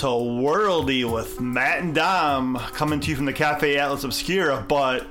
to Worldy with Matt and Dom coming to you from the Cafe Atlas Obscura, but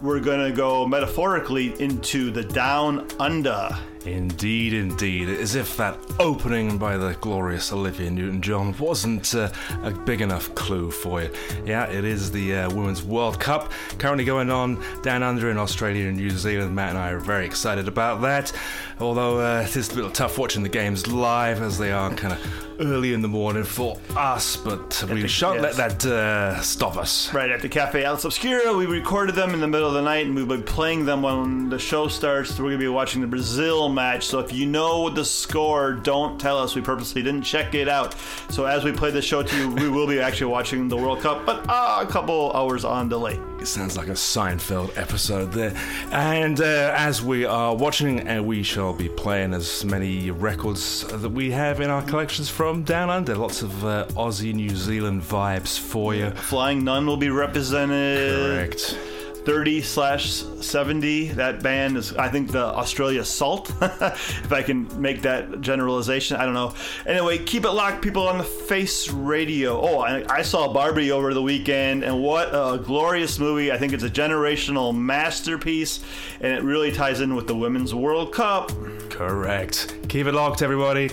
we're going to go metaphorically into the Down Under. Indeed, indeed. As if that opening by the glorious Olivia Newton John wasn't uh, a big enough clue for you. Yeah, it is the uh, Women's World Cup currently going on down under in Australia and New Zealand. Matt and I are very excited about that, although uh, it is a little tough watching the games live as they are kind of early in the morning for us, but we shan't yes. let that uh, stop us. Right at the Cafe Atlas Obscura, we recorded them in the middle of the night, and we'll be playing them when the show starts. We're going to be watching the Brazil match. So if you know the score, don't tell us. We purposely didn't check it out. So as we play the show to you, we will be actually watching the World Cup, but uh, a couple hours on delay. It sounds like a Seinfeld episode there. And uh, as we are watching, uh, we shall be playing as many records that we have in our collections from Down Under. Lots of uh, Aussie, New Zealand vibes for you. Flying Nun will be represented. Correct. 30 slash 70 that band is i think the australia salt if i can make that generalization i don't know anyway keep it locked people on the face radio oh I, I saw barbie over the weekend and what a glorious movie i think it's a generational masterpiece and it really ties in with the women's world cup Correct. Keep it locked, everybody.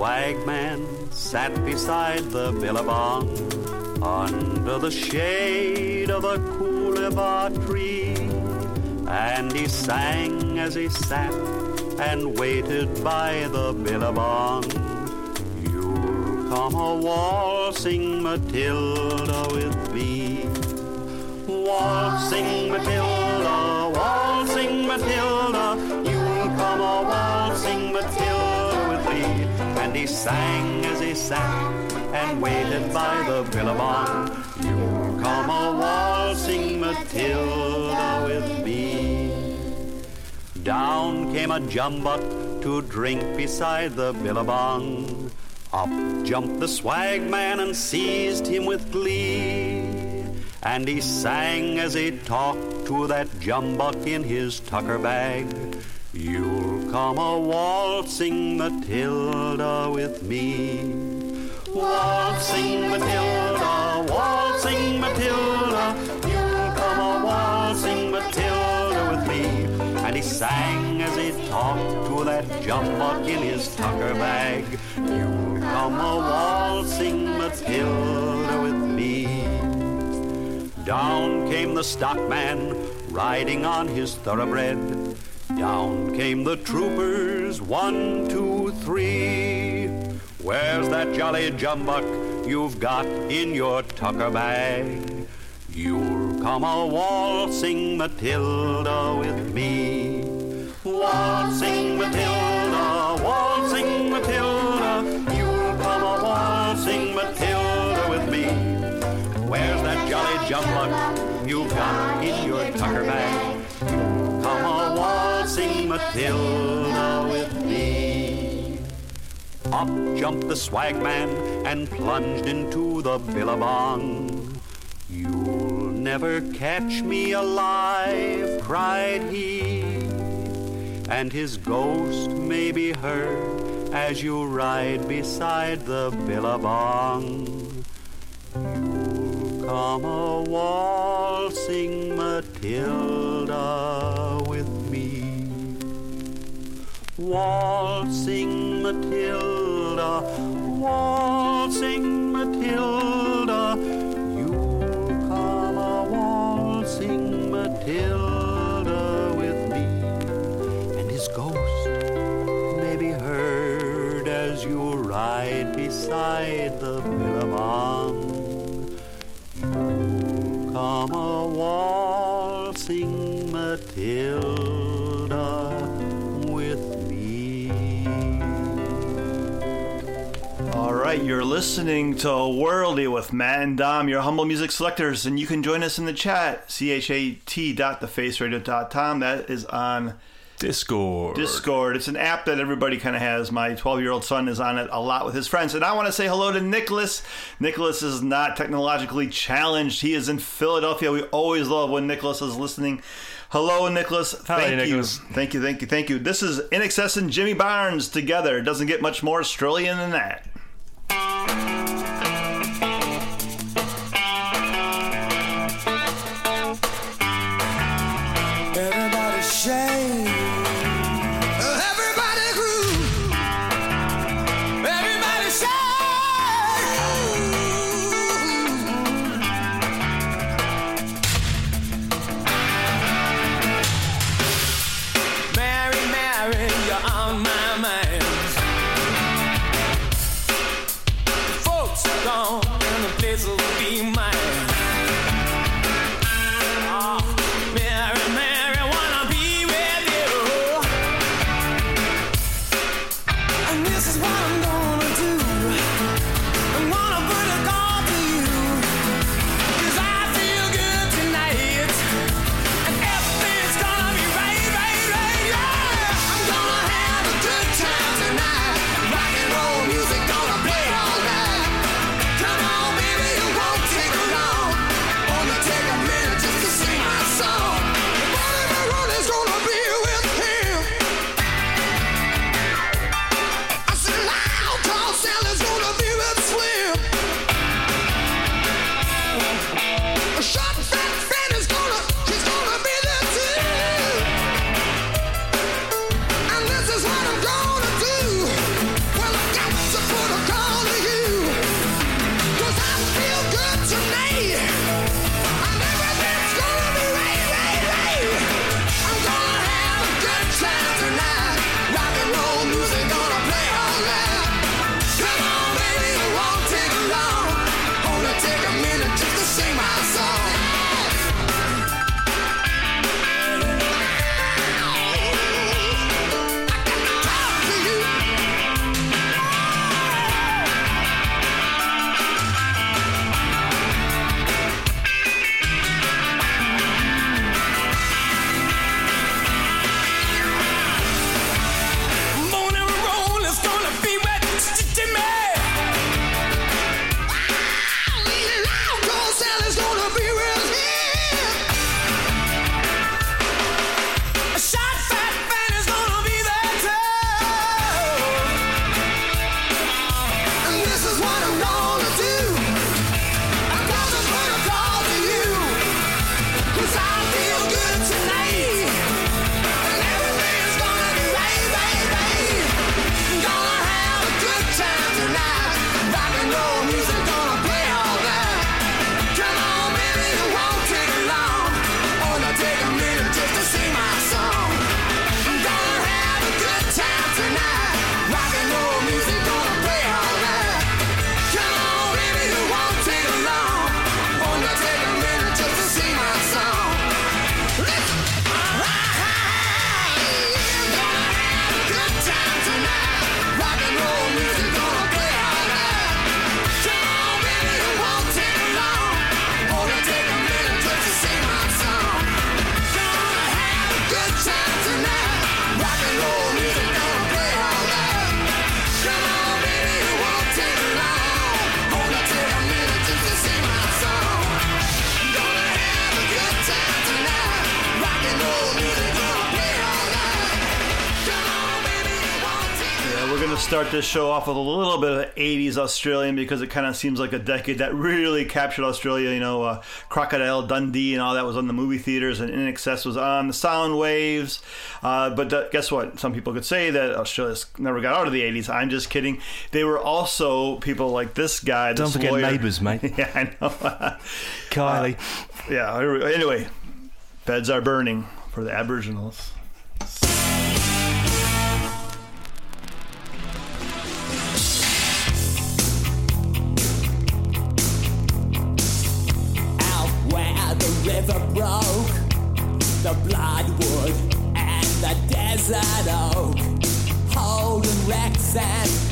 Swag sat beside the billabong under the shade of a coolibah tree, and he sang as he sat and waited by the billabong. You'll come a waltzing Matilda with me. Waltzing Matilda, waltzing Matilda, And he sang as he sat and waited by the billabong. You'll come a waltzing Matilda with me. Down came a jumbuck to drink beside the billabong. Up jumped the swagman and seized him with glee. And he sang as he talked to that jumbuck in his tucker bag. You'll come a waltzing Matilda with me. Waltzing Matilda, waltzing Matilda, you'll come a waltzing Matilda with me. And he sang as he talked to that jumbuck in his tucker bag. You'll come a waltzing Matilda with me. Down came the stockman riding on his thoroughbred. Down came the troopers, one, two, three. Where's that jolly jumbuck you've got in your tucker bag? You'll come a waltzing Matilda with me. Waltzing Matilda, waltzing Matilda, you'll come a waltzing Matilda with me. Where's that jolly jumbuck you've got in your tucker bag? Come a waltzing Matilda with me. Up jumped the swagman and plunged into the billabong. You'll never catch me alive, cried he. And his ghost may be heard as you ride beside the billabong. You'll come a waltzing Matilda. Waltzing Matilda, waltzing Matilda, you'll come a waltzing Matilda with me. And his ghost may be heard as you ride beside the Billabong. You'll come a waltzing. Right, you're listening to Worldy with Matt and Dom, your humble music selectors, and you can join us in the chat, chat.thefaceradio.com. That is on Discord. Discord. It's an app that everybody kind of has. My 12 year old son is on it a lot with his friends. And I want to say hello to Nicholas. Nicholas is not technologically challenged. He is in Philadelphia. We always love when Nicholas is listening. Hello, Nicholas. Hi, thank Nicholas. you. Thank you, thank you, thank you. This is INXS and Jimmy Barnes together. It doesn't get much more Australian than that. Everybody And this is what I'm gonna start this show off with a little bit of 80s Australian because it kind of seems like a decade that really captured Australia. You know, uh, Crocodile Dundee and all that was on the movie theaters, and INXS was on the sound waves. Uh, but uh, guess what? Some people could say that Australia's never got out of the 80s. I'm just kidding. They were also people like this guy. Don't this forget lawyer. Neighbours, mate. yeah, I know. Kylie. yeah, we go. anyway, beds are burning for the Aboriginals. the broke, the bloodwood, and the desert oak, holding wrecks and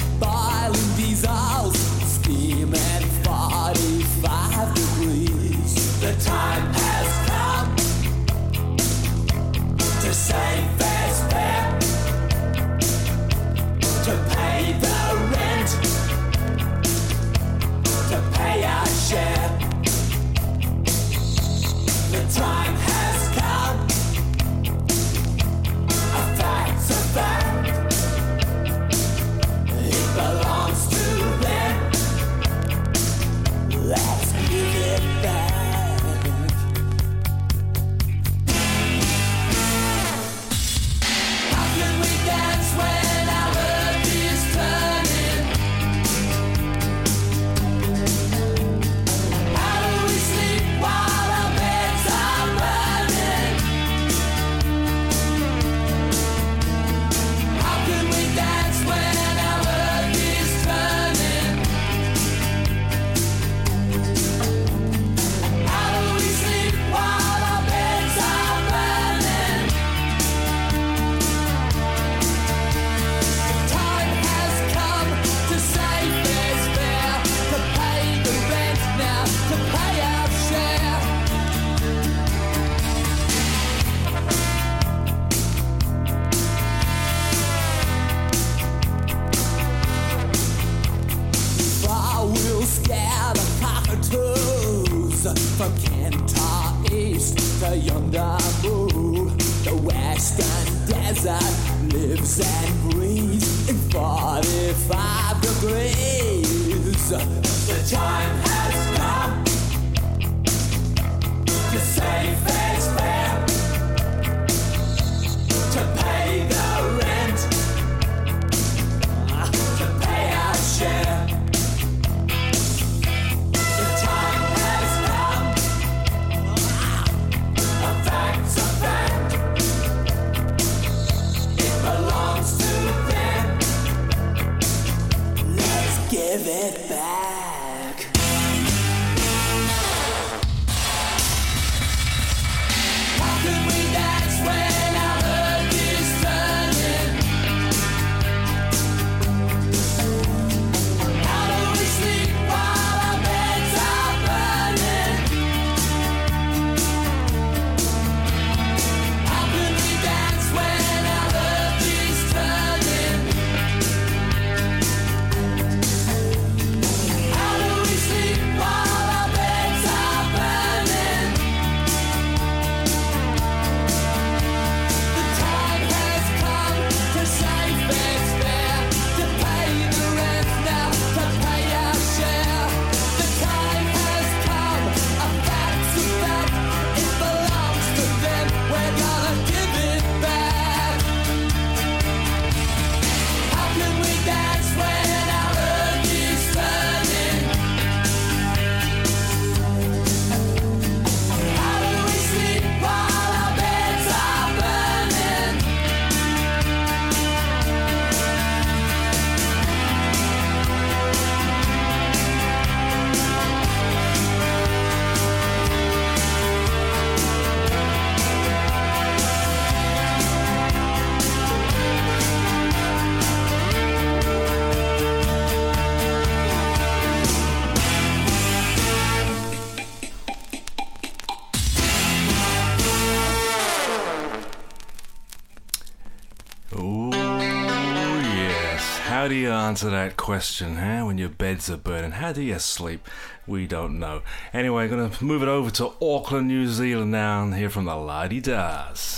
answer that question, huh? When your beds are burning, how do you sleep? We don't know. Anyway, gonna move it over to Auckland, New Zealand now, and hear from the La De Da's.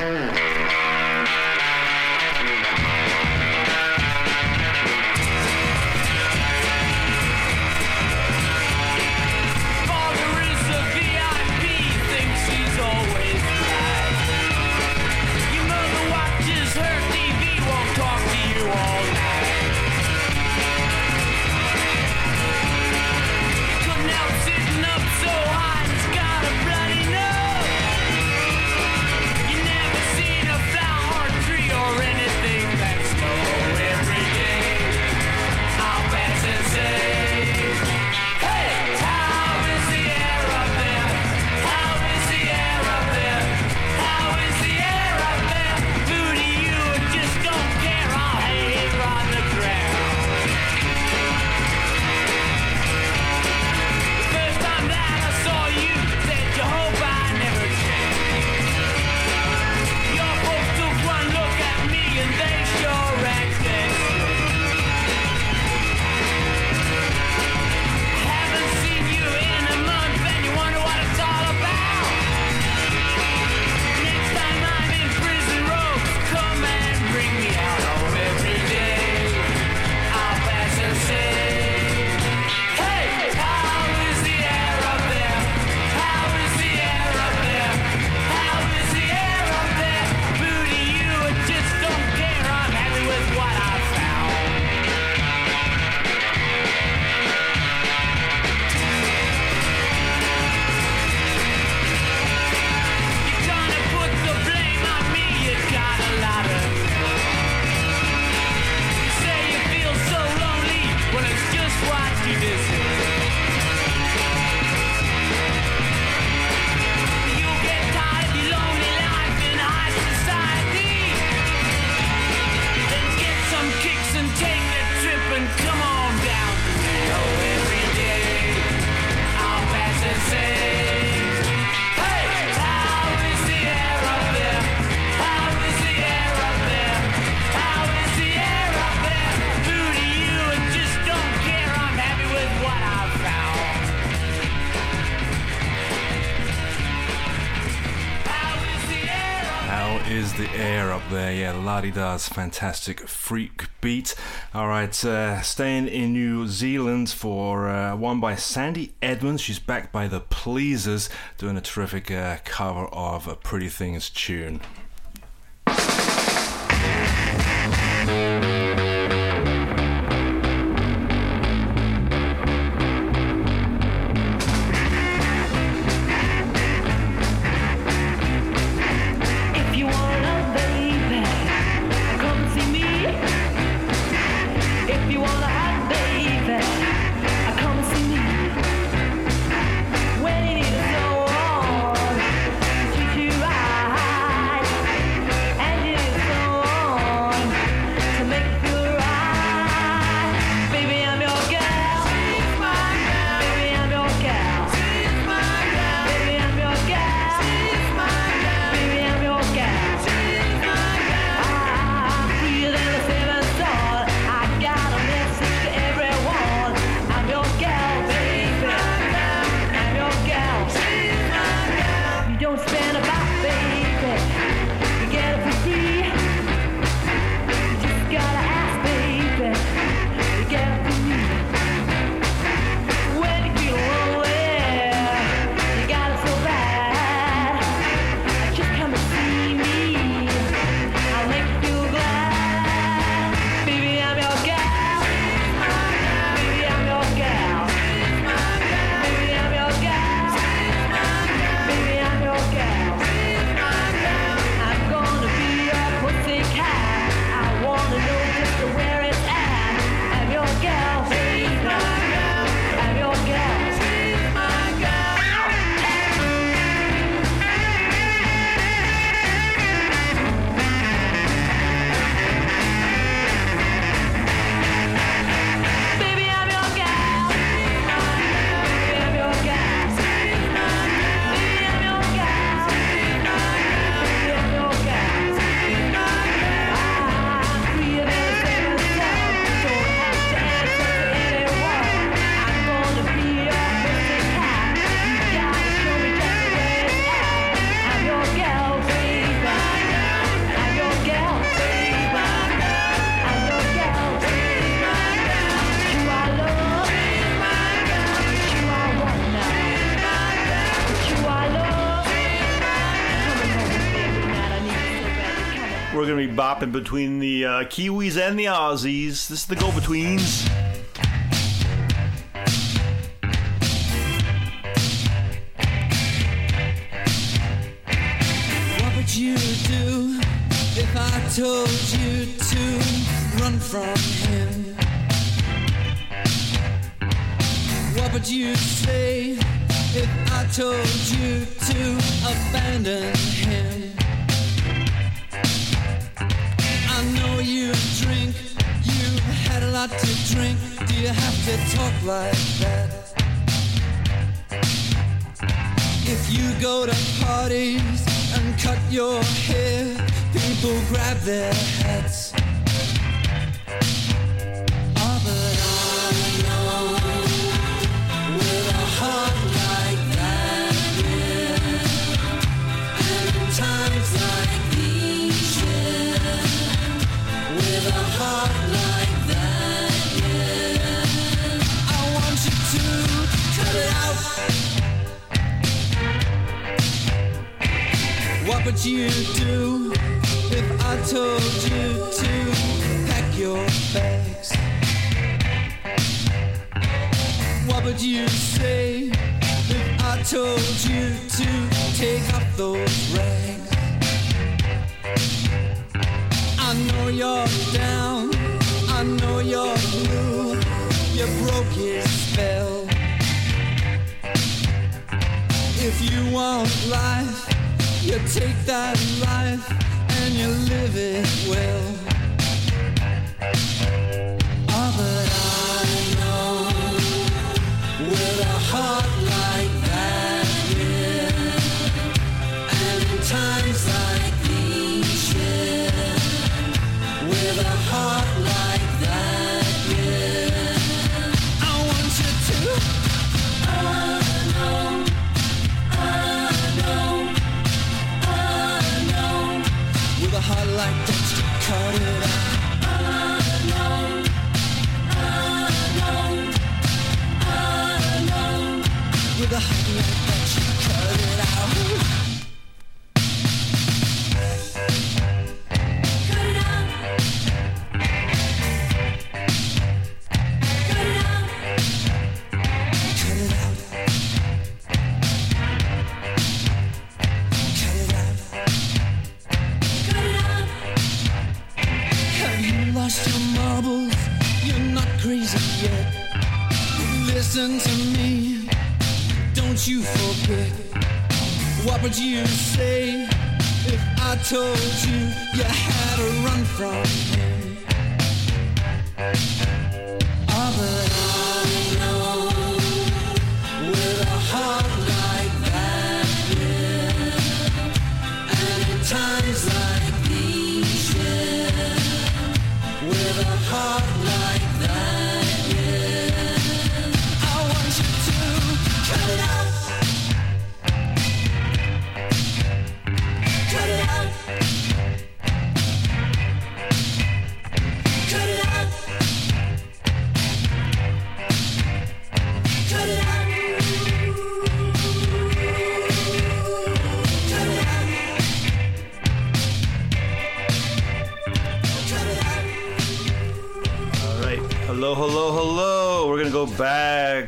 Adidas fantastic freak beat. All right, uh, staying in New Zealand for uh, one by Sandy Edmonds. She's backed by the Pleasers, doing a terrific uh, cover of a Pretty Things tune. between the uh, Kiwis and the Aussies. This is the go betweens. heart.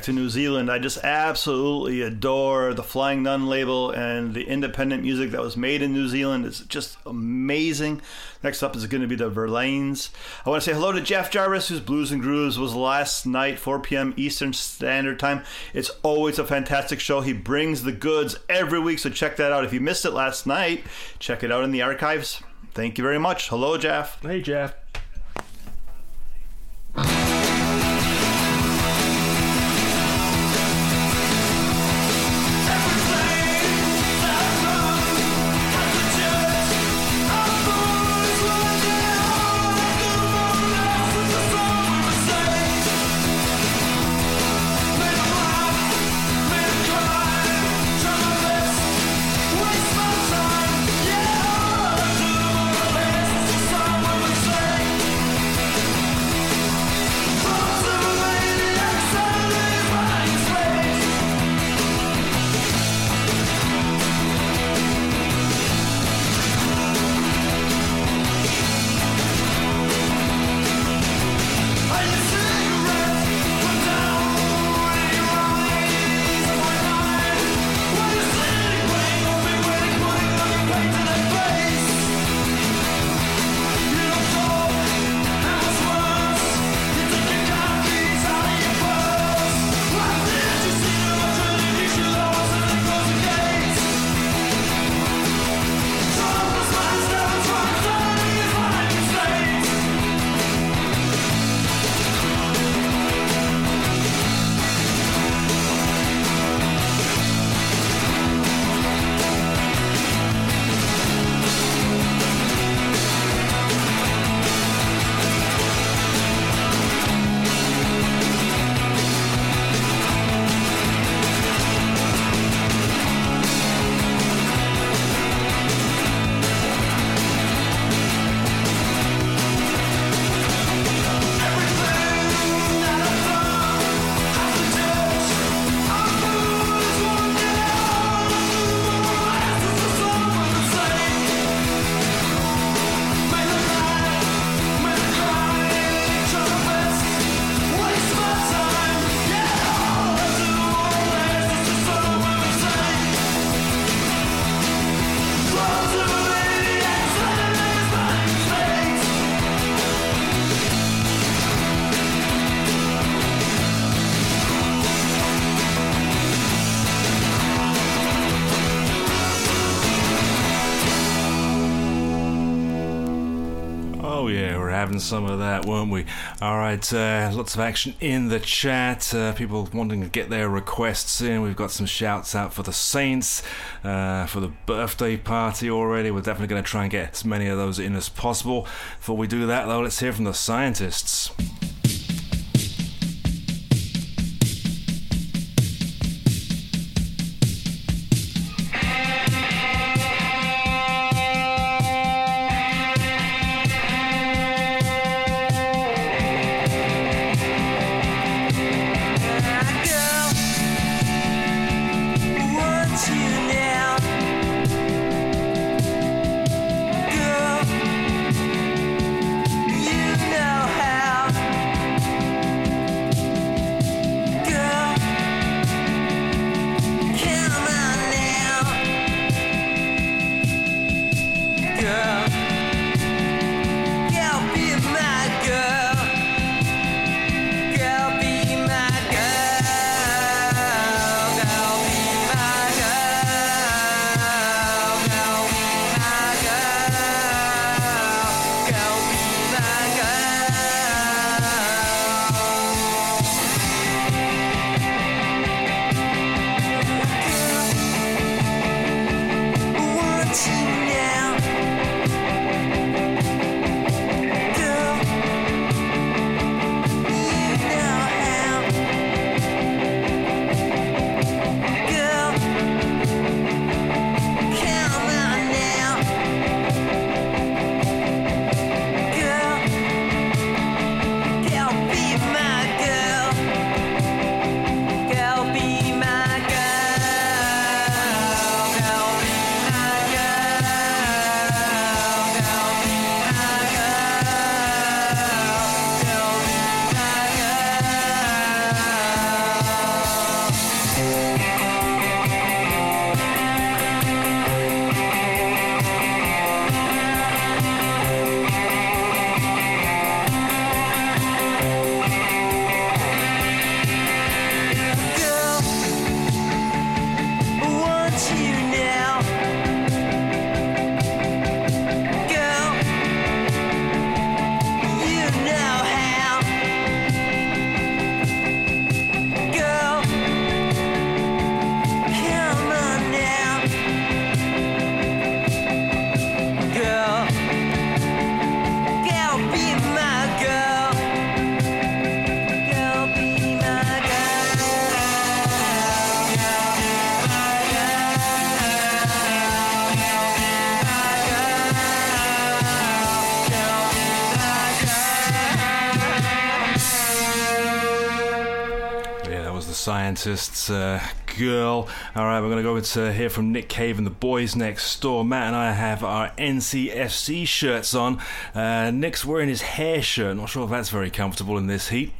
To New Zealand. I just absolutely adore the Flying Nun label and the independent music that was made in New Zealand. It's just amazing. Next up is going to be the Verlaines. I want to say hello to Jeff Jarvis, whose Blues and Grooves was last night, 4 p.m. Eastern Standard Time. It's always a fantastic show. He brings the goods every week, so check that out. If you missed it last night, check it out in the archives. Thank you very much. Hello, Jeff. Hey, Jeff. Having some of that, weren't we? All right, uh, lots of action in the chat. Uh, people wanting to get their requests in. We've got some shouts out for the Saints, uh, for the birthday party already. We're definitely going to try and get as many of those in as possible. Before we do that, though, let's hear from the scientists. Uh, girl. All right, we're going to go to hear from Nick Cave and the boys next door. Matt and I have our NCFC shirts on. Uh, Nick's wearing his hair shirt. Not sure if that's very comfortable in this heat.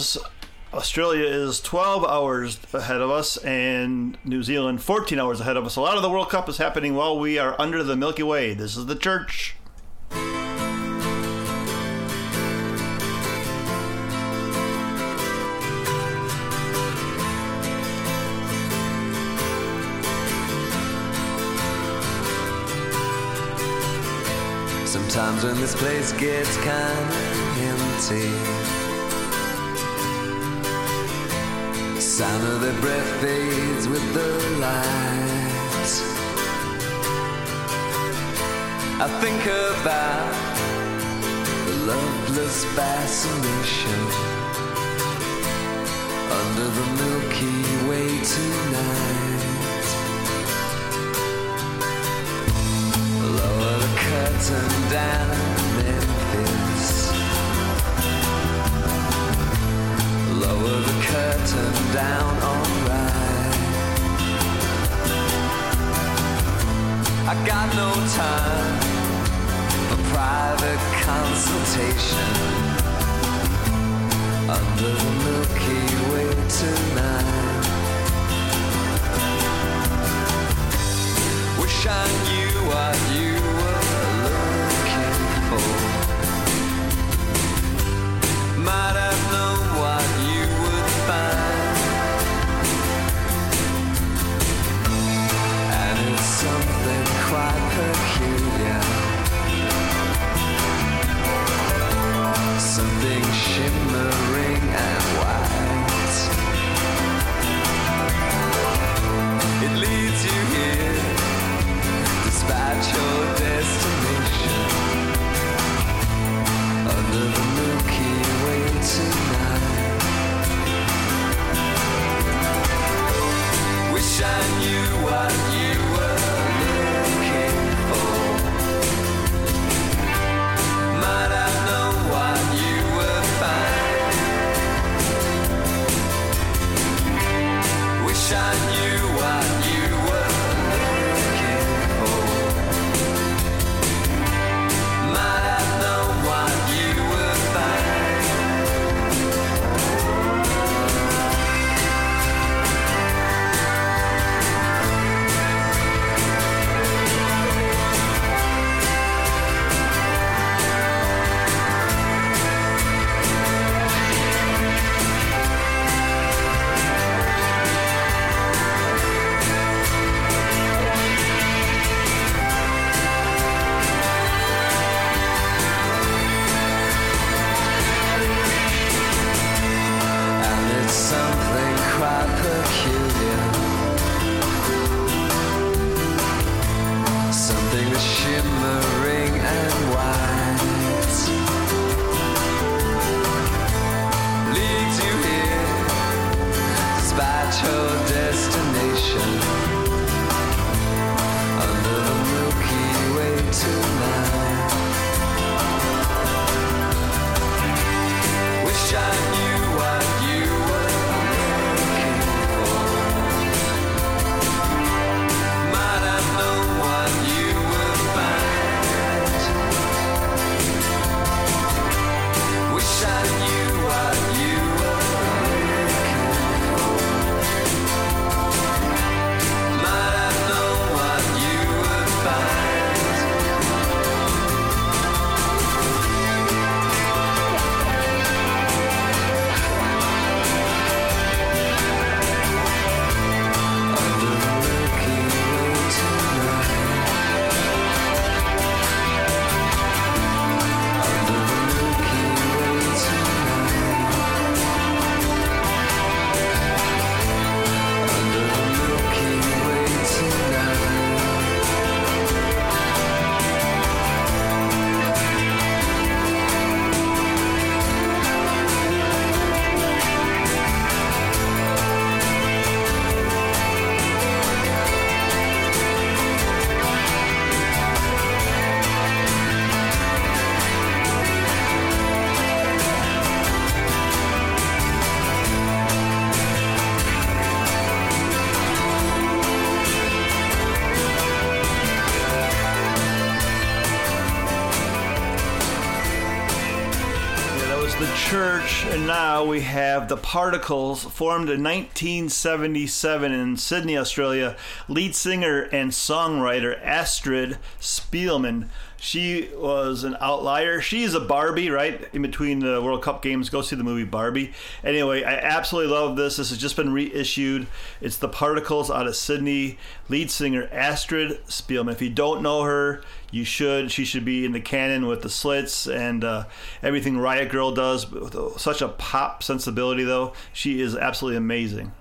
Because Australia is 12 hours ahead of us and New Zealand 14 hours ahead of us. A lot of the World Cup is happening while we are under the Milky Way. This is the church. Sometimes when this place gets kind of empty, sound of their breath fades with the light. I think about the loveless fascination under the Milky Way tonight. Lower the curtain down, curtain down, alright. I got no time for private consultation under the Milky Way tonight. Wish I knew what you we have the Particles, formed in 1977 in Sydney, Australia. Lead singer and songwriter Astrid Spielman. She was an outlier. She's a Barbie, right? In between the World Cup games, go see the movie Barbie. Anyway, I absolutely love this. This has just been reissued. It's the Particles out of Sydney. Lead singer Astrid Spielman. If you don't know her, you should. She should be in the canon with the Slits and uh, everything Riot Girl does. With such a pop sensibility, though. She is absolutely amazing.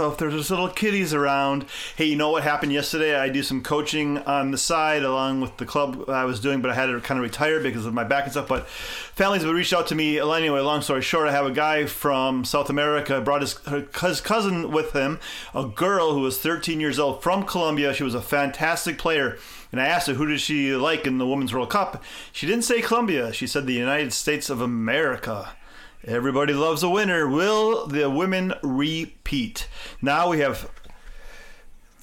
So if there's just little kitties around. Hey, you know what happened yesterday? I do some coaching on the side along with the club I was doing, but I had to kind of retire because of my back and stuff. But families would reach out to me. Anyway, long story short, I have a guy from South America brought his, his cousin with him, a girl who was 13 years old from Colombia. She was a fantastic player. And I asked her, who did she like in the Women's World Cup? She didn't say Colombia. She said the United States of America. Everybody loves a winner. Will the women repeat? Now we have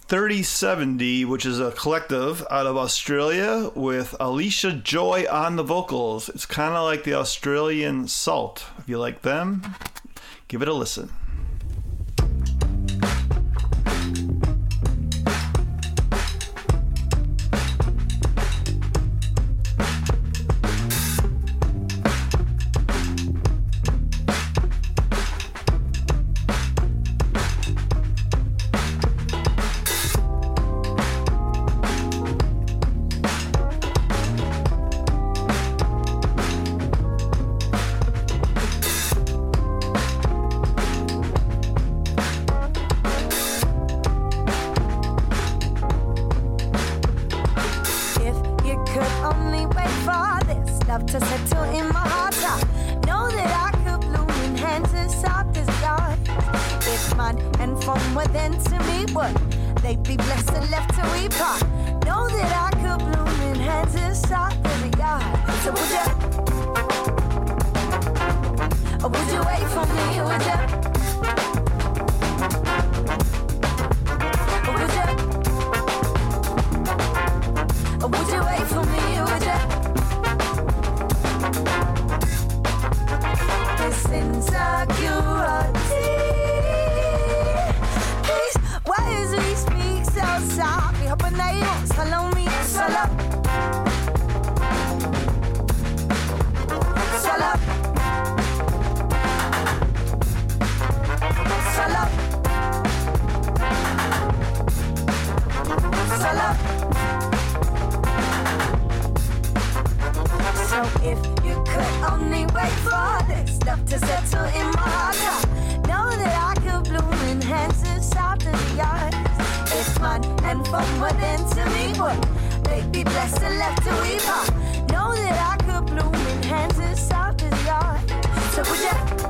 3070, which is a collective out of Australia with Allysha Joy on the vocals. It's kind of like the Australian Sault. If you like them, give it a listen. They be blessed and left to we part? Know that I could bloom in hands as soft as yours. So would you? Or would you wait for me? Would you? Or would you? Or would you wait for me? To settle in my heart, I know that I could bloom in hands as soft as yours. It's mine and from within to me, they be blessed and left to we part? Know that I could bloom in hands as soft as yours. So would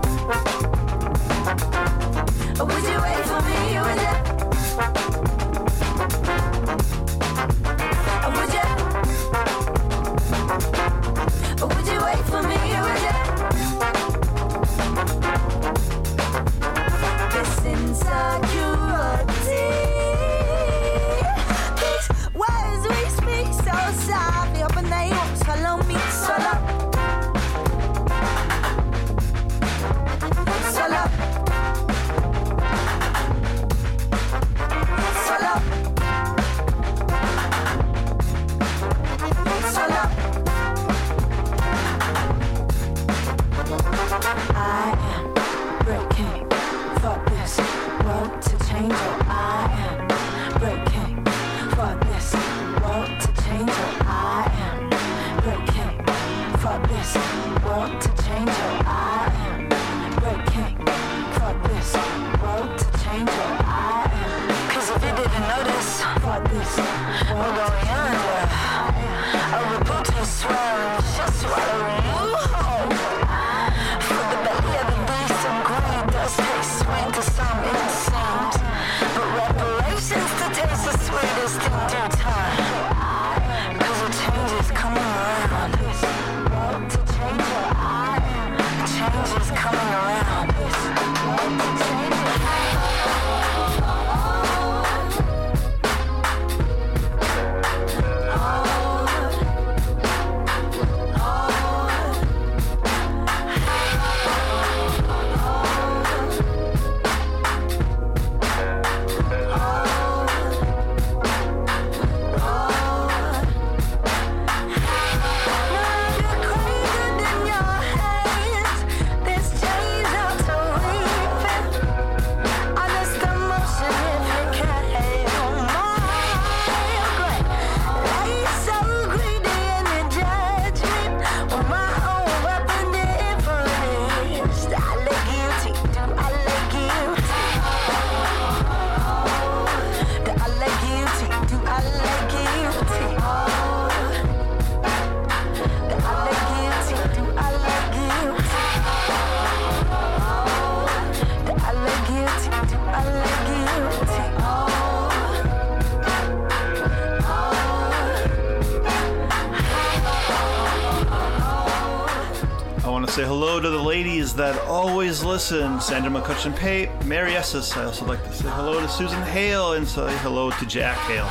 Say hello to the ladies that always listen Sandra McCutcheon Pate, Mary Esses. I also like to say hello to Susan Hale and say hello to Jack Hale.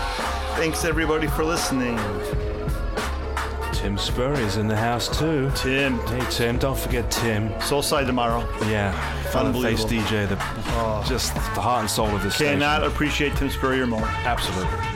Thanks everybody for listening. Tim Spurrier's in the house too. Tim. Hey Tim, don't forget Tim. Soulside tomorrow. Yeah. Face DJ, the, oh. just the heart and soul of this Cannot station. appreciate Tim Spurrier more. Absolutely.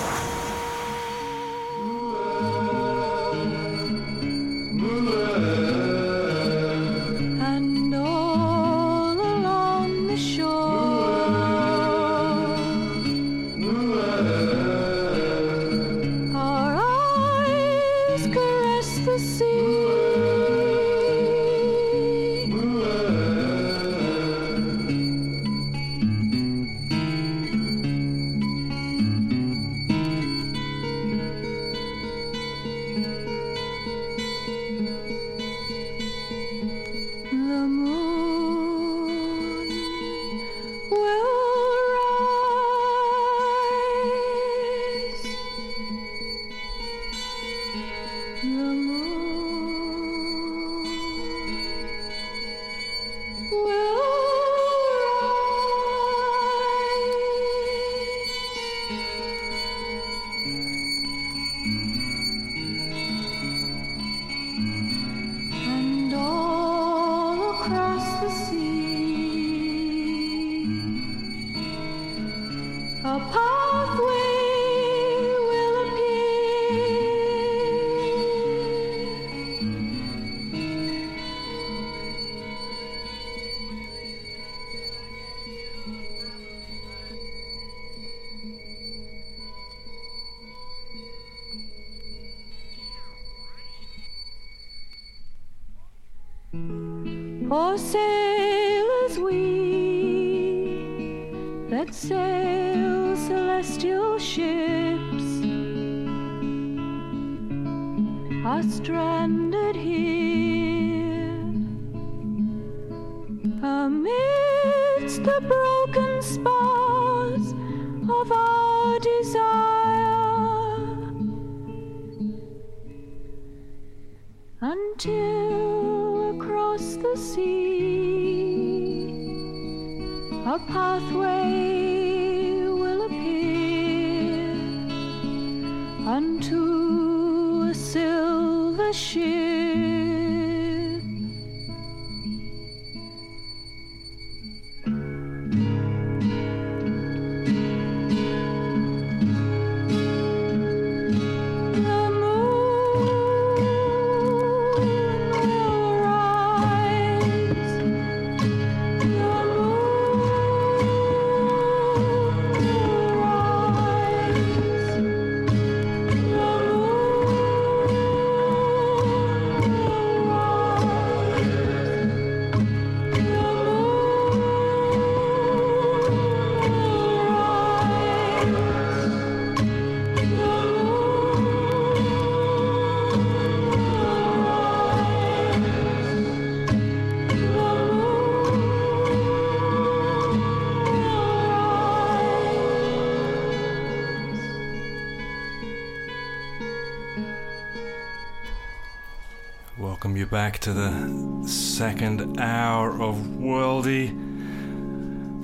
Welcome you back to the second hour of Worldy.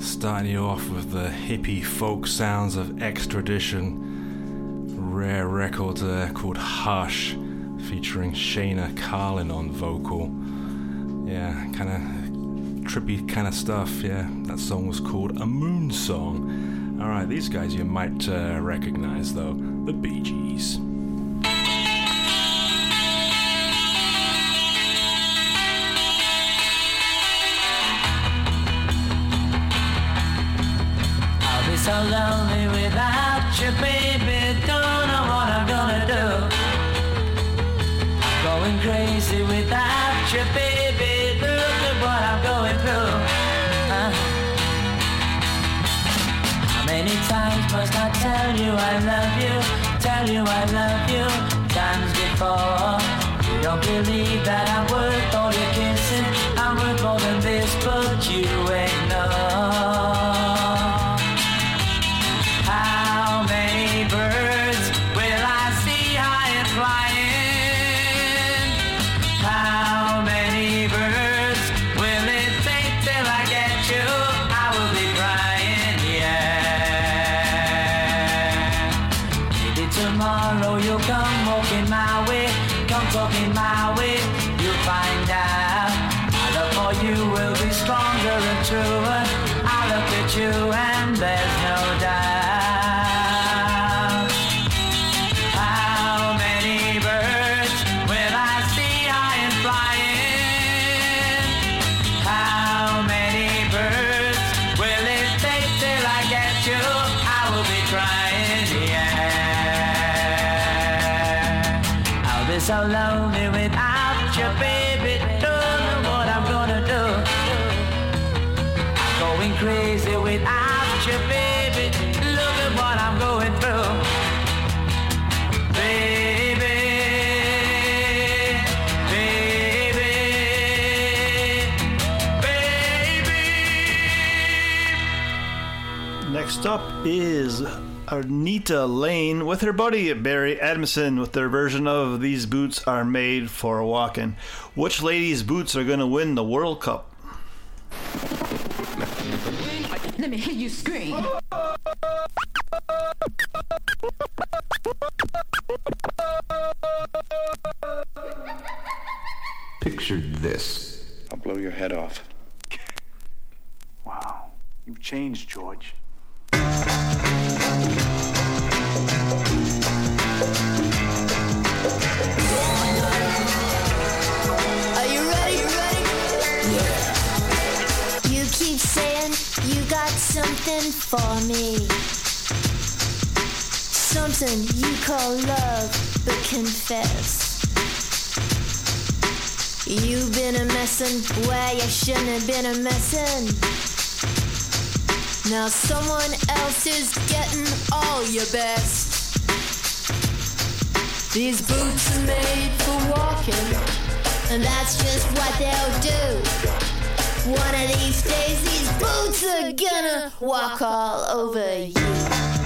Starting you off with the hippie folk sounds of Extradition. Rare record uh, called Hush, featuring Shayna Karlin on vocal. Yeah, kind of trippy kind of stuff. Yeah, that song was called A Moon Song. Alright, these guys you might uh, recognize though the Bee Gees. So lonely without you, baby. Don't know what I'm gonna do. Going crazy without you, baby. Look at what I'm going through. Uh. How many times must I tell you I love you? Tell you I love you times before. You don't believe that I'm is Anita Lane with her buddy Barry Adamson with their version of These Boots Are Made for Walking. Which lady's boots are going to win the World Cup? Let me hear you scream. Picture this. I'll blow your head off. Wow. You've changed, George something for me. Something you call love, but confess. You've been a messin' where you shouldn't have been a messin'. Now someone else is getting all your best. These boots are made for walking, and that's just what they'll do. One of these days, these boots are gonna walk all over you.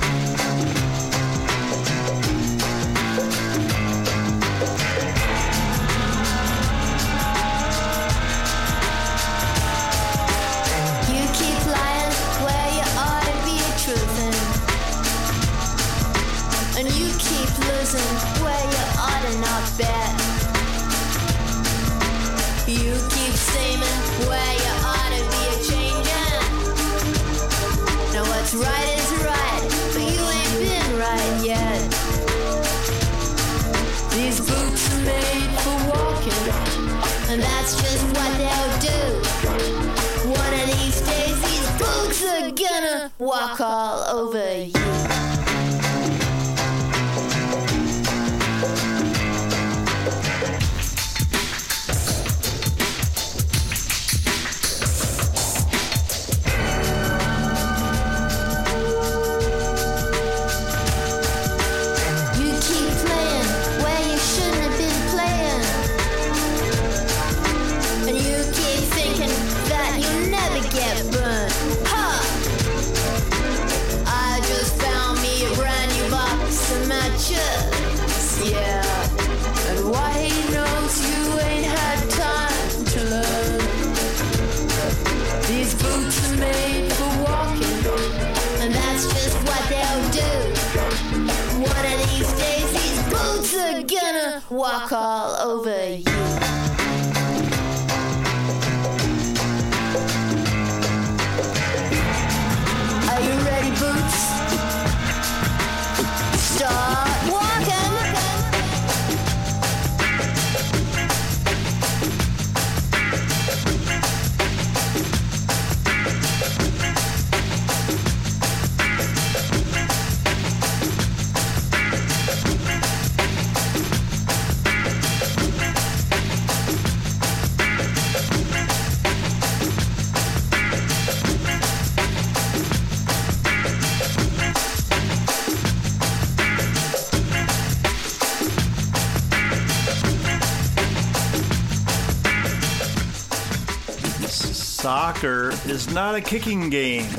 is not a kicking game.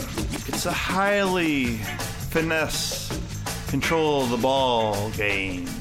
It's a highly finesse, control the ball game.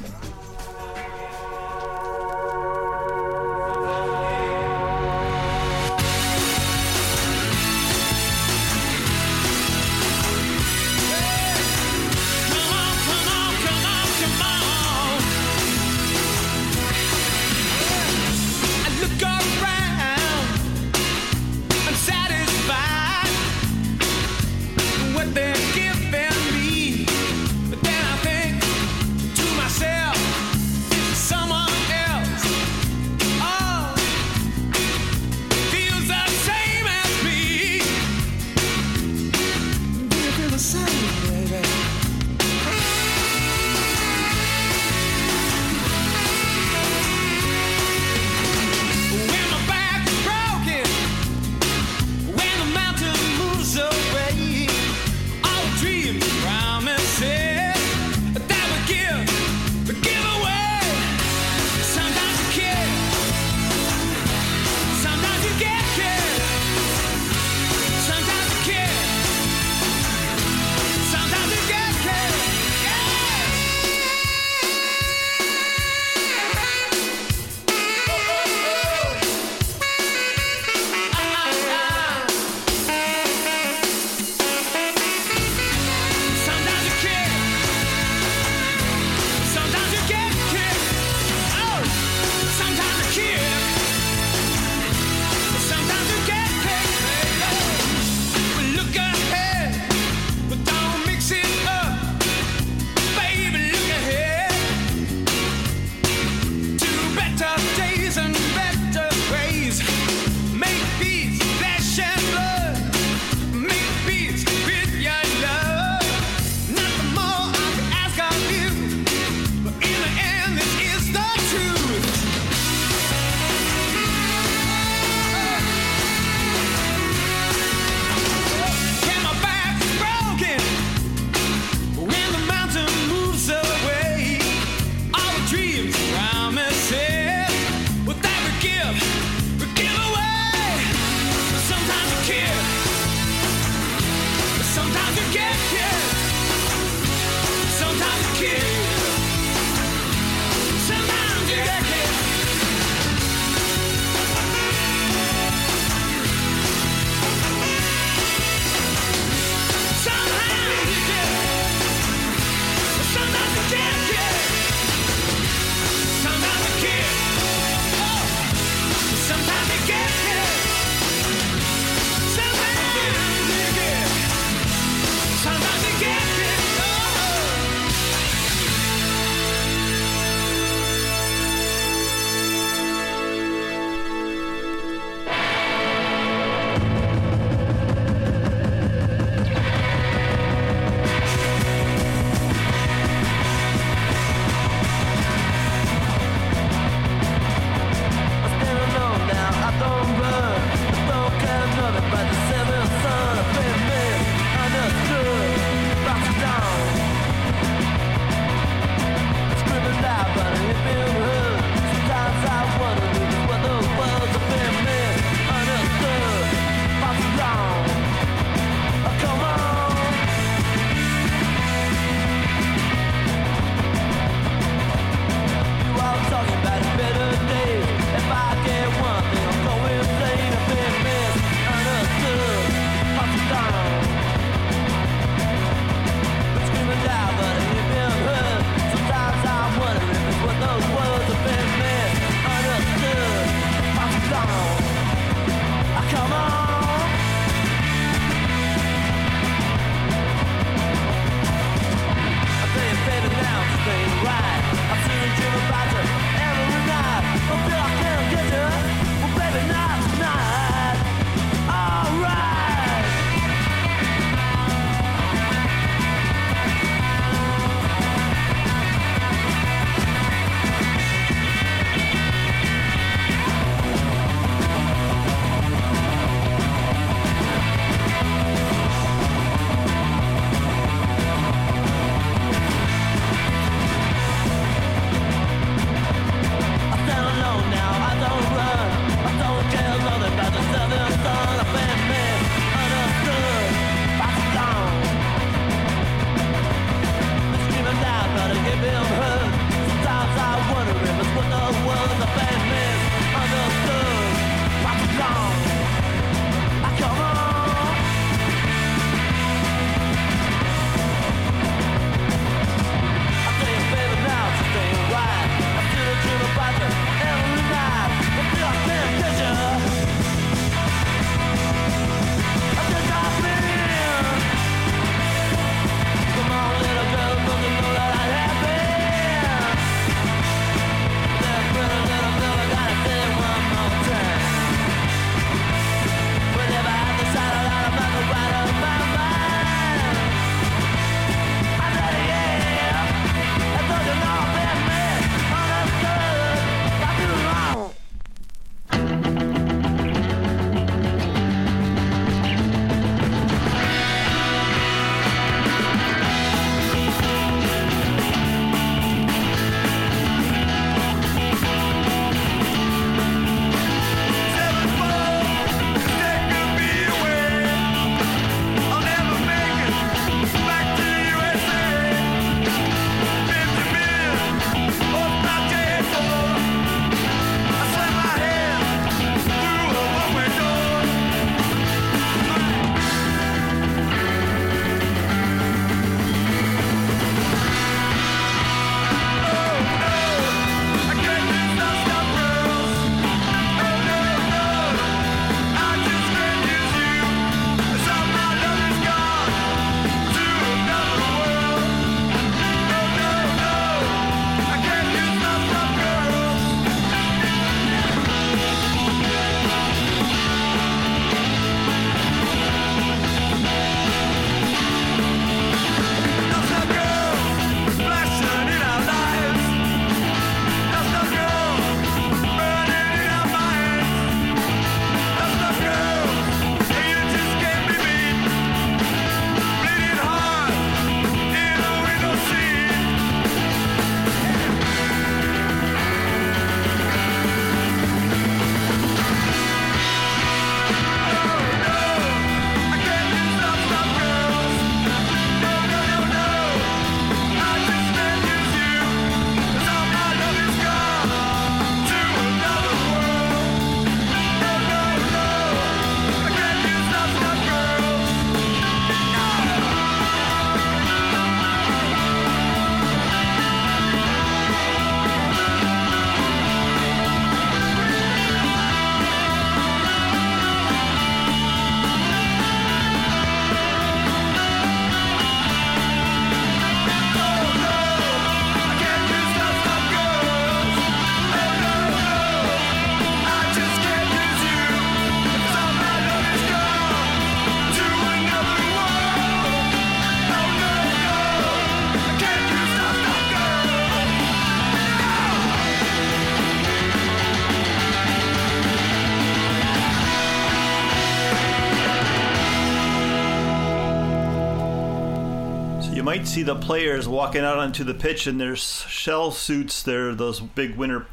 See the players walking out onto the pitch in their shell suits, their those big winter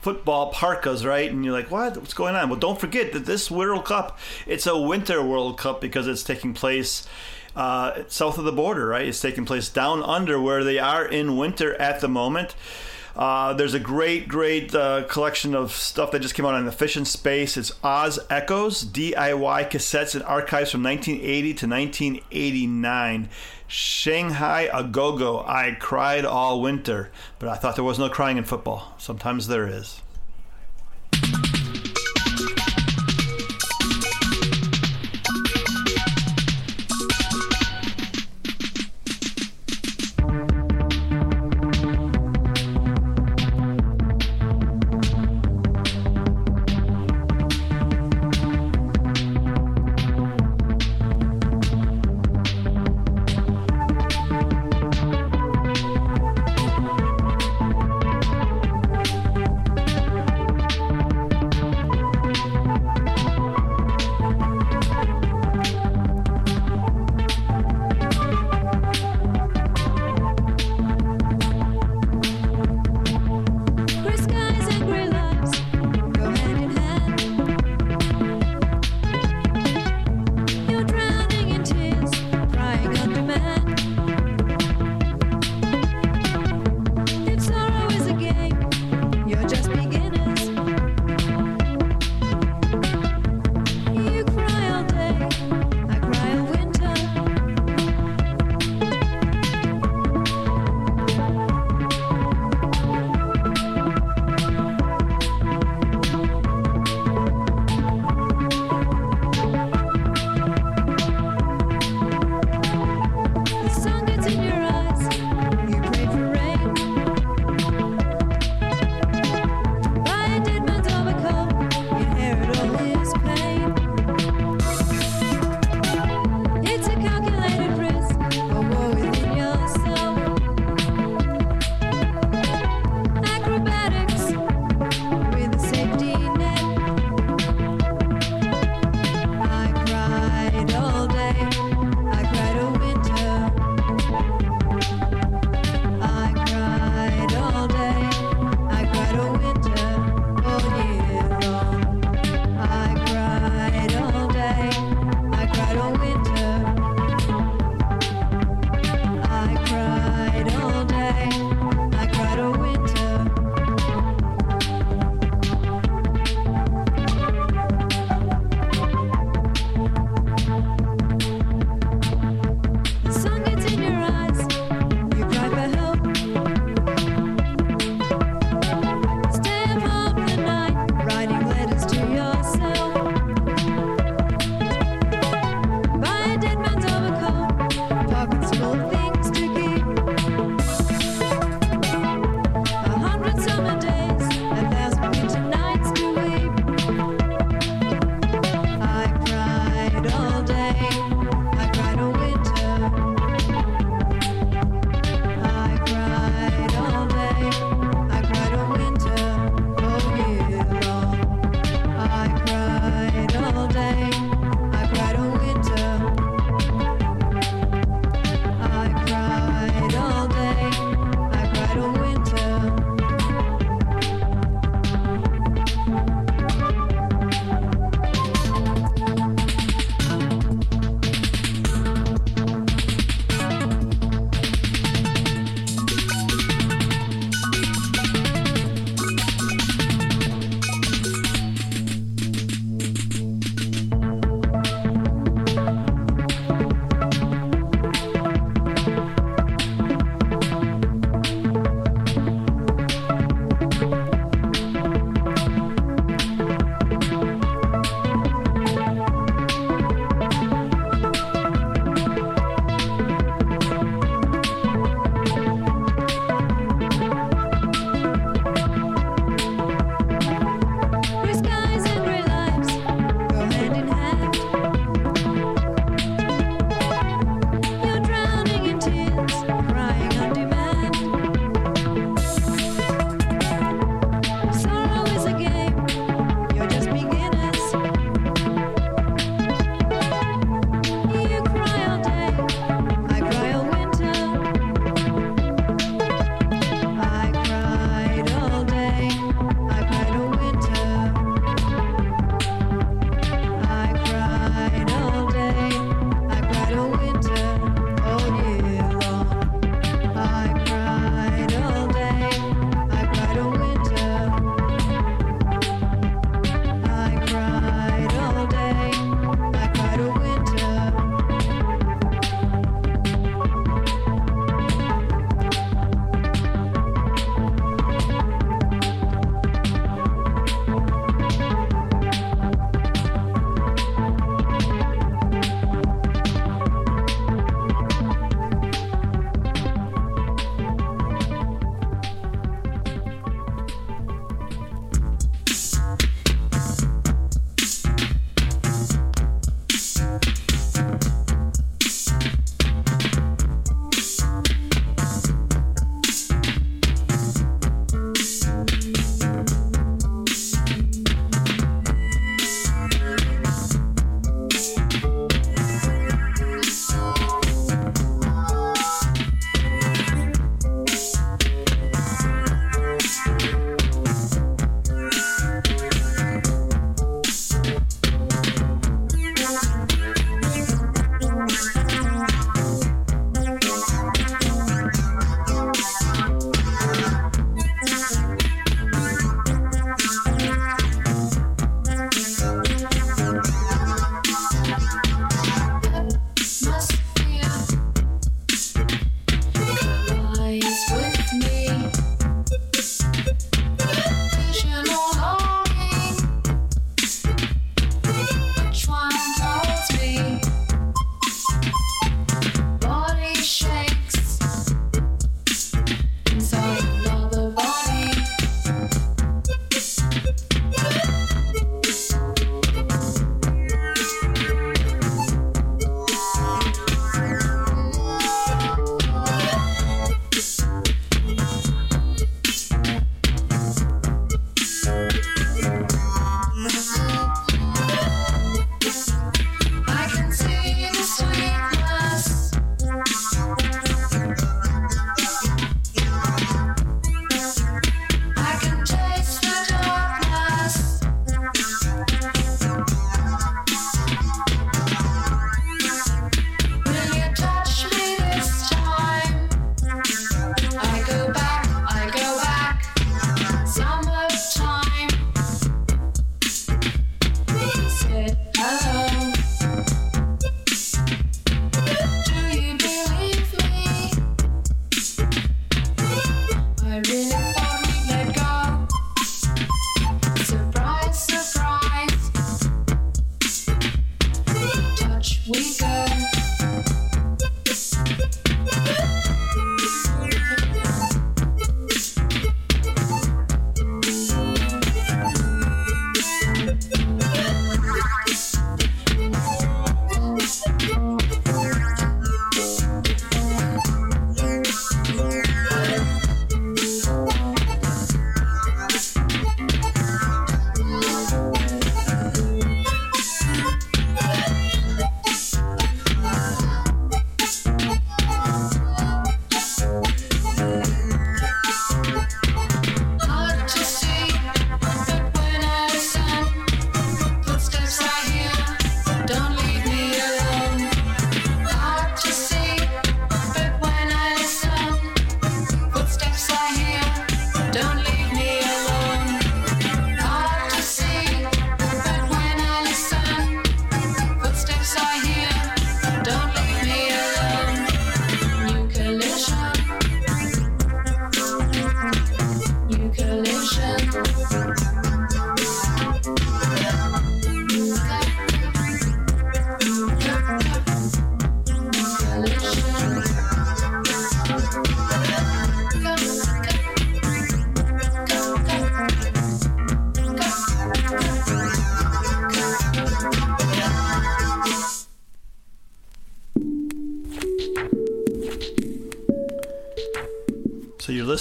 football parkas, right? And you're like, what? What's going on? Well, don't forget that this World Cup, it's a winter World Cup because it's taking place uh, south of the border, right? It's taking place down under where they are in winter at the moment. Uh, there's a great, great uh, collection of stuff that just came out on Efficient Space. It's Oz Echoes, DIY cassettes and archives from 1980 to 1989. Shanghai A Go Go. I cried all winter, but I thought there was no crying in football. Sometimes there is.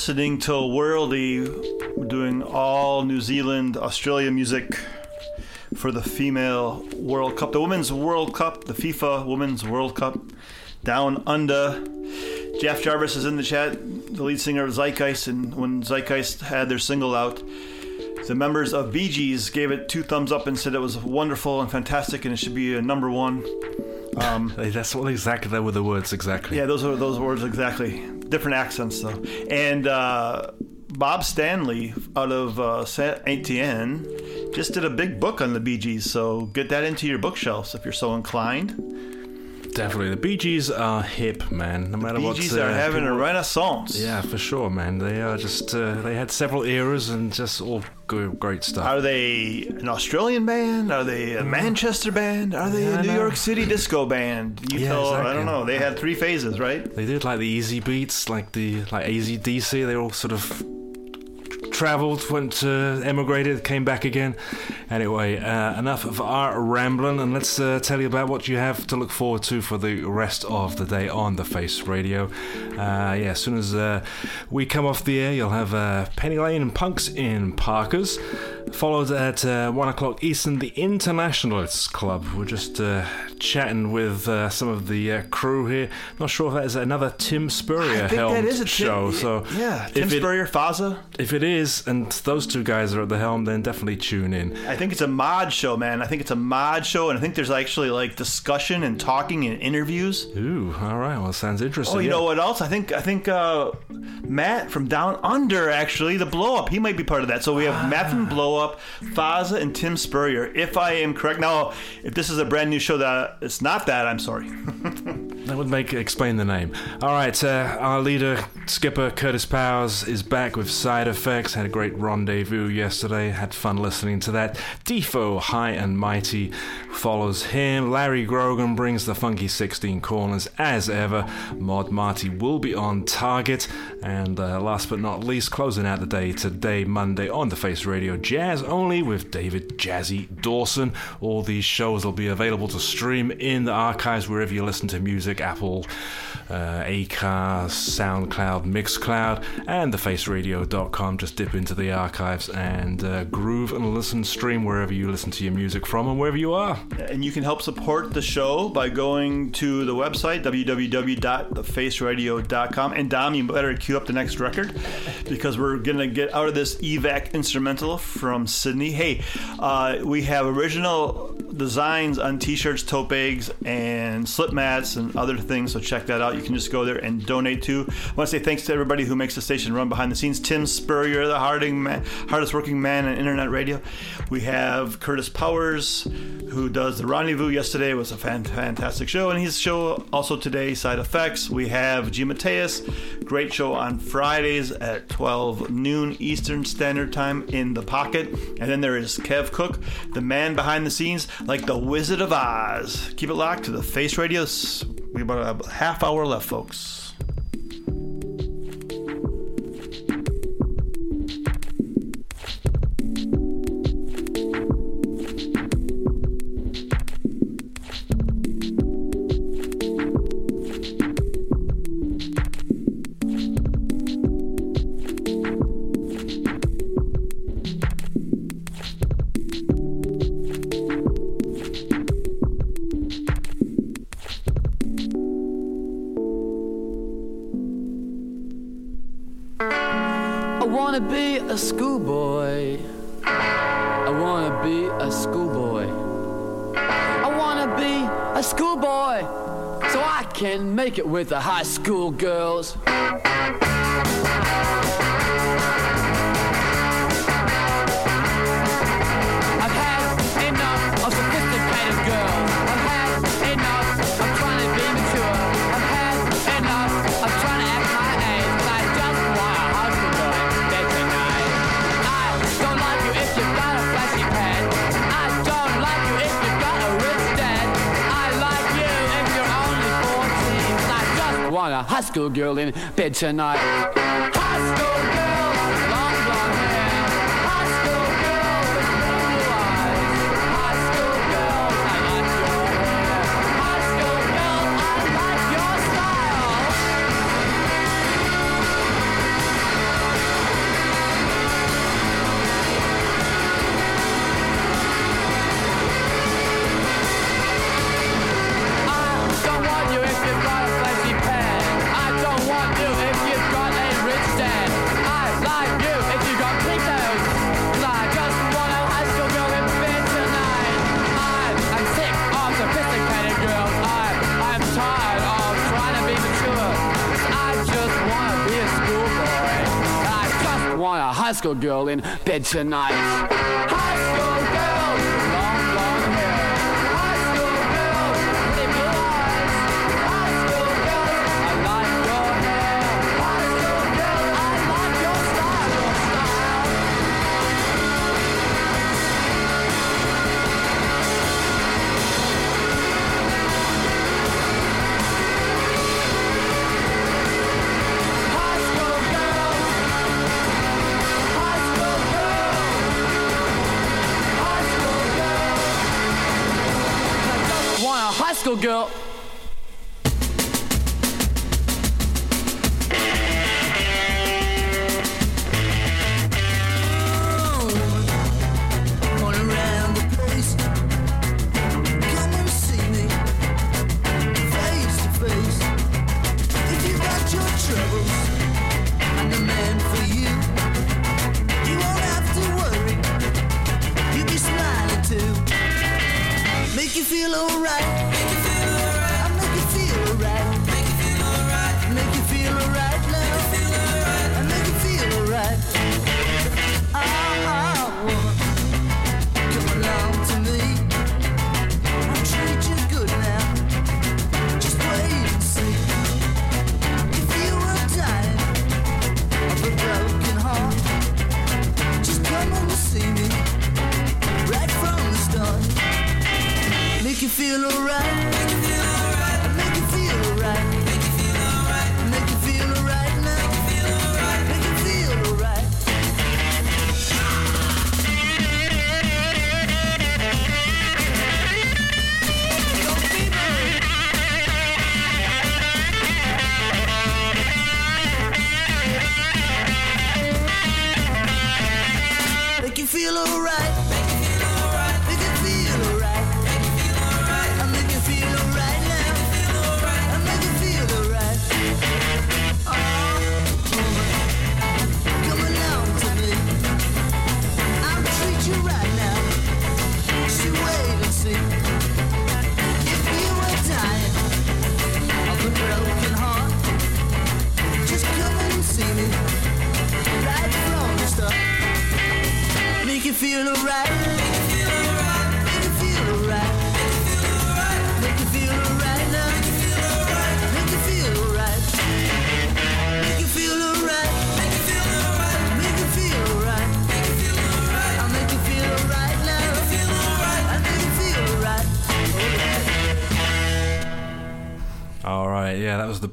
Listening to Worldy. We're doing all New Zealand, Australia music for the female World Cup, the Women's World Cup, the FIFA Women's World Cup down under. Jeff Jarvis is in the chat, the lead singer of Zeitgeist, and when Zeitgeist had their single out, the members of Bee Gees gave it two thumbs up and said it was wonderful and fantastic, and it should be a number one. Um, That's what exactly they were the words exactly. yeah, those are those words exactly. Different accents though. And uh, Bob Stanley out of uh, Saint Etienne just did a big book on the Bee Gees. So get that into your bookshelves if you're so inclined. Definitely, the Bee Gees are hip, man. No matter Bee what. Gees are having a renaissance. Yeah, for sure, man. They are just. Uh, they had several eras and just all good, great stuff. Are they an Australian band? Are they a mm. Manchester band? Are they Yeah, a New. York City disco band? You Yeah, tell. I don't know. They had three phases, right? They did like the Easybeats, like the like AC/DC. They all sort of traveled, went uh, emigrated, came back again. Anyway, uh, enough of our rambling, and let's uh, tell you about what you have to look forward to for the rest of the day on the Face Radio. Uh, yeah, as soon as uh, we come off the air, you'll have uh, Penny Lane and Punks in Parkers. Followed at uh, one o'clock Eastern, the Internationalists Club. We're just uh, chatting with uh, some of the uh, crew here. Not sure if that is another Tim Spurrier I think that is a Tim- show. So yeah, Tim it- Spurrier, Faza. if it is, and those two guys are at the helm, then definitely tune in. I think it's a mod show, man. I think it's a mod show, and I think there's actually like discussion and talking and interviews. Ooh, all right. Well, sounds interesting. Oh, you yeah. know what else? I think I think uh, Matt from Down Under actually the Blow Up. He might be part of that. So we have Matt from Blow Up, Faza, and Tim Spurrier. If I am correct, now if this is a brand new show that it's not that, I'm sorry. That would make explain the name. All right, uh, our leader, skipper Curtis Powers, is back with side effects. Had a great rendezvous yesterday. Had fun listening to that. Defo, high and mighty, follows him. Larry Grogan brings the funky 16 corners as ever. Mod Marty will be on target. And uh, last but not least, closing out the day today, Monday, on the Face Radio, jazz only with David Jazzy Dawson. All these shows will be available to stream in the archives wherever you listen to music Apple, uh, Acast, SoundCloud, Mixcloud, and thefaceradio.com. Just dip into the archives and uh, groove and listen, stream wherever you listen to your music from and wherever you are. And you can help support the show by going to the website, www.thefaceradio.com. And Dom, you better cue up the next record because we're going to get out of this EVAC instrumental from Sydney. Hey, uh, we have original designs on t shirts, tote bags, and slip mats and other things. So check that out. You can just go there and donate to. I want to say thanks to everybody who makes the station run behind the scenes Tim Spurrier, the hardest working man in internet radio. We have Curtis Powers, who does the Rendezvous yesterday. It was a fan- fantastic show, and his show also today, Side Effects. We have G Mateus, great show on Fridays at 12 noon Eastern Standard Time in the Pocket, and then there is Kev Cook, the man behind the scenes, like the Wizard of Oz. Keep it locked to the Face Radius We about a half hour left, folks. Drink it with the high school girls. high school girl in bed tonight. Rascal Girl in Bed Tonight. girl.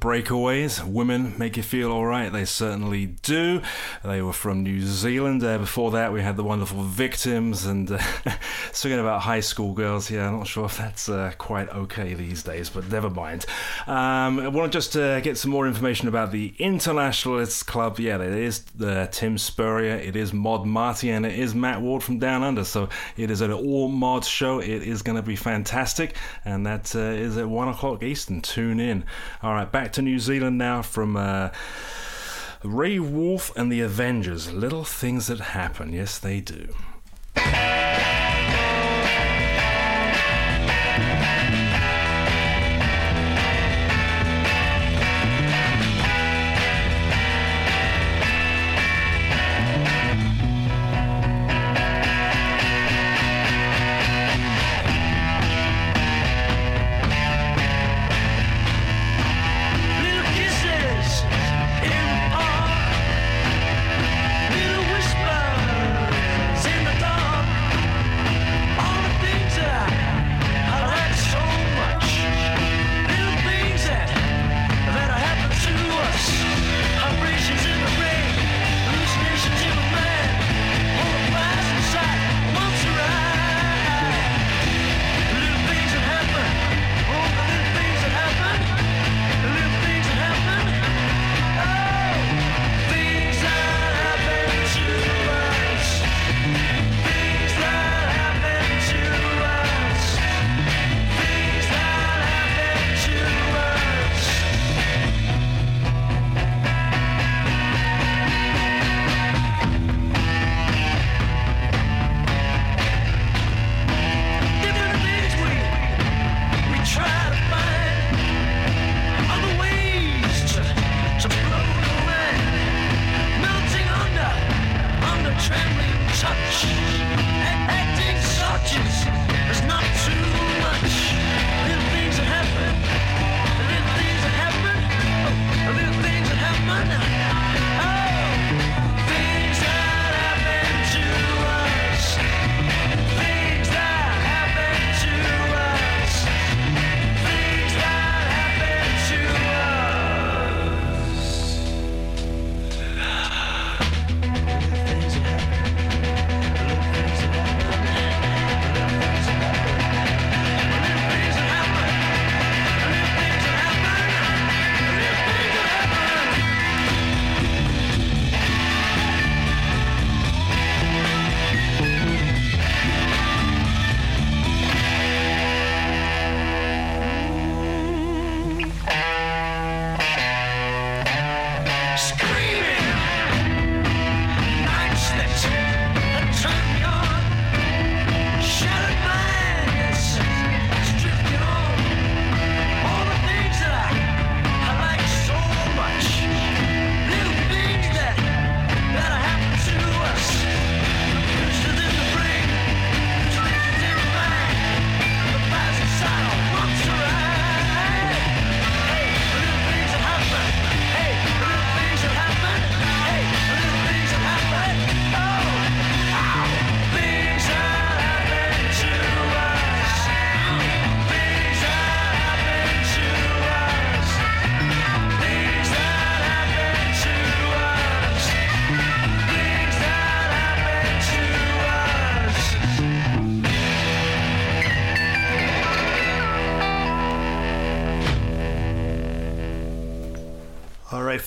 Breakaways. Women make you feel all right. They certainly do. They were from New Zealand. Uh, before that, we had the wonderful Victims and uh, singing about high school girls. Yeah, I'm not sure if that's uh, quite okay these days, but never mind. Um, I want to just uh, get some more information about the Internationalists Club. Yeah, it is uh, Tim Spurrier, it is Mod Marty, and it is Matt Ward from Down Under. So it is an all mod show. It is going to be fantastic, and that uh, is at one o'clock Eastern. Tune in. All right, back to New Zealand now from. Uh, Ray Woolf and the Avengers. Little things that happen. Yes, they do.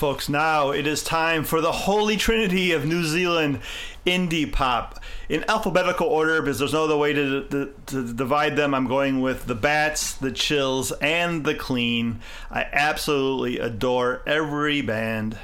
Folks, now it is time for the holy trinity of New Zealand indie pop. In alphabetical order, because there's no other way to, to, to divide them, I'm going with the Bats, the Chills, and the Clean. I absolutely adore every band.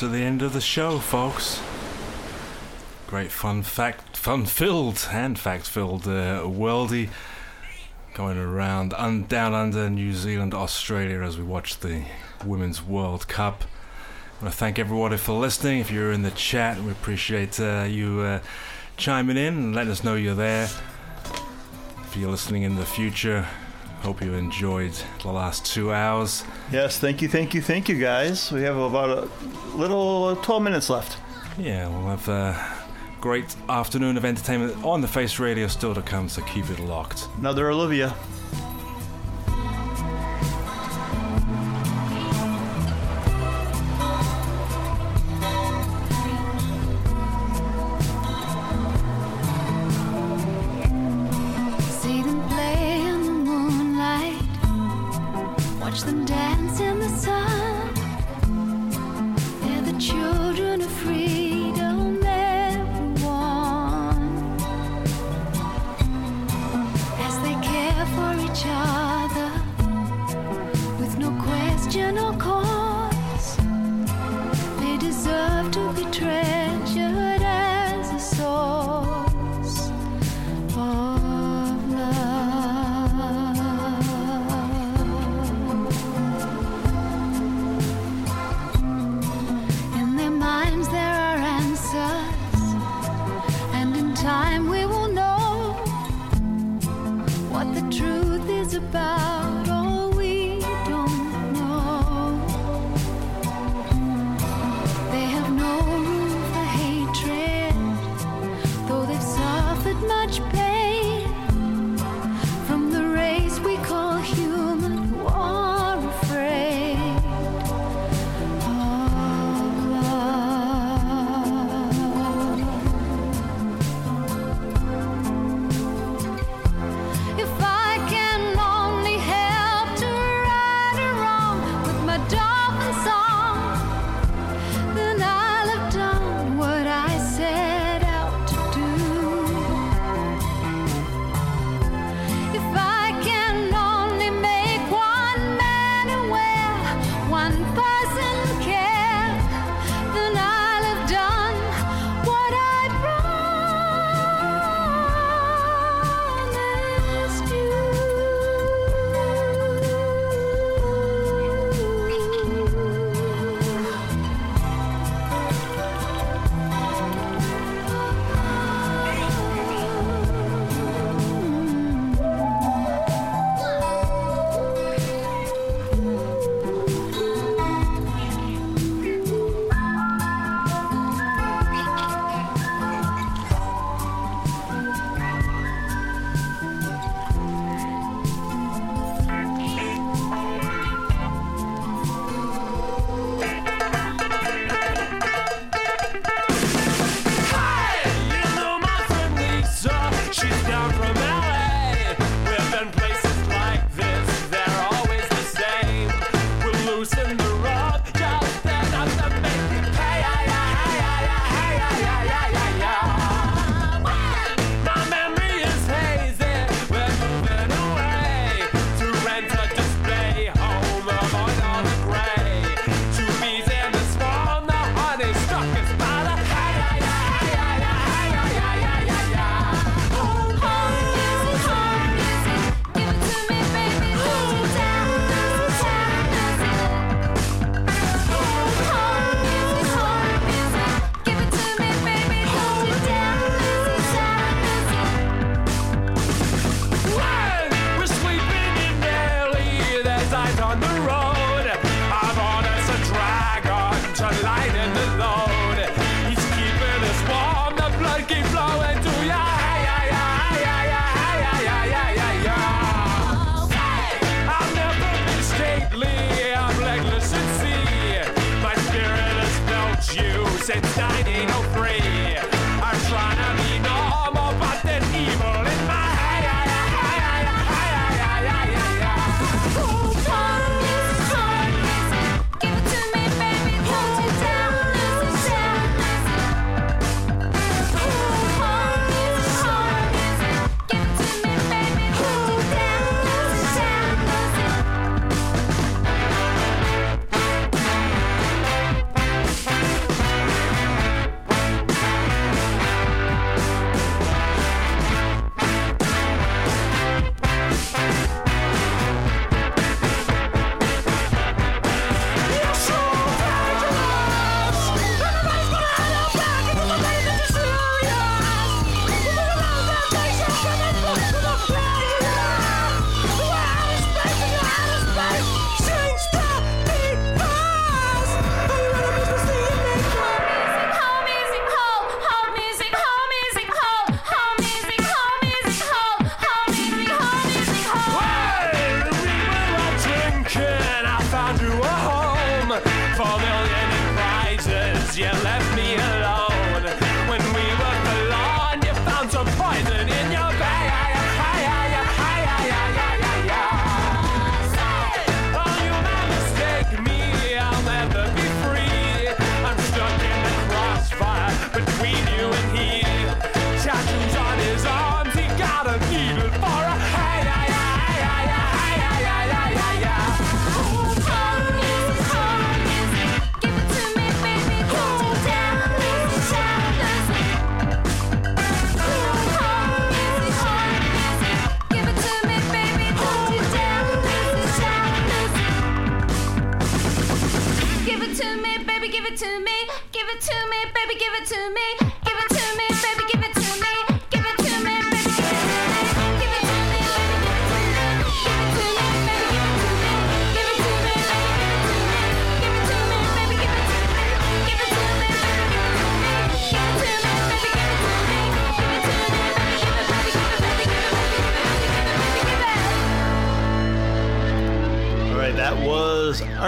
To the end of the show, folks. Great fun fact, fun filled and fact filled uh, worldy going around un- down under New Zealand, Australia as we watch the Women's World Cup. I want to thank everybody for listening. If you're in the chat, we appreciate uh, you uh, chiming in and letting us know you're there. If you're listening in the future, hope you enjoyed the last two hours. Yes, thank you, thank you, thank you, guys. We have about a little uh, 12 minutes left. Yeah, we'll have a great afternoon of entertainment on the Face Radio still to come, so keep it locked. Another Olivia.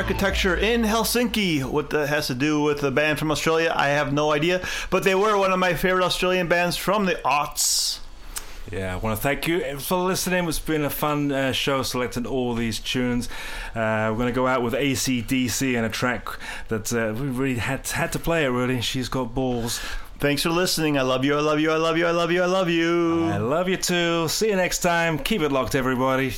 Architecture in Helsinki. What that has to do with the band from Australia, I have no idea. But they were one of my favorite Australian bands from the aughts. Yeah, I want to thank you for listening. It's been a fun uh, show selecting all these tunes. Uh, we're going to go out with AC/DC and a track that uh, we really had had to play it. Really, she's got balls. Thanks for listening. I love you. I love you. I love you. I love you. I love you. I love you too. See you next time. Keep it locked, everybody.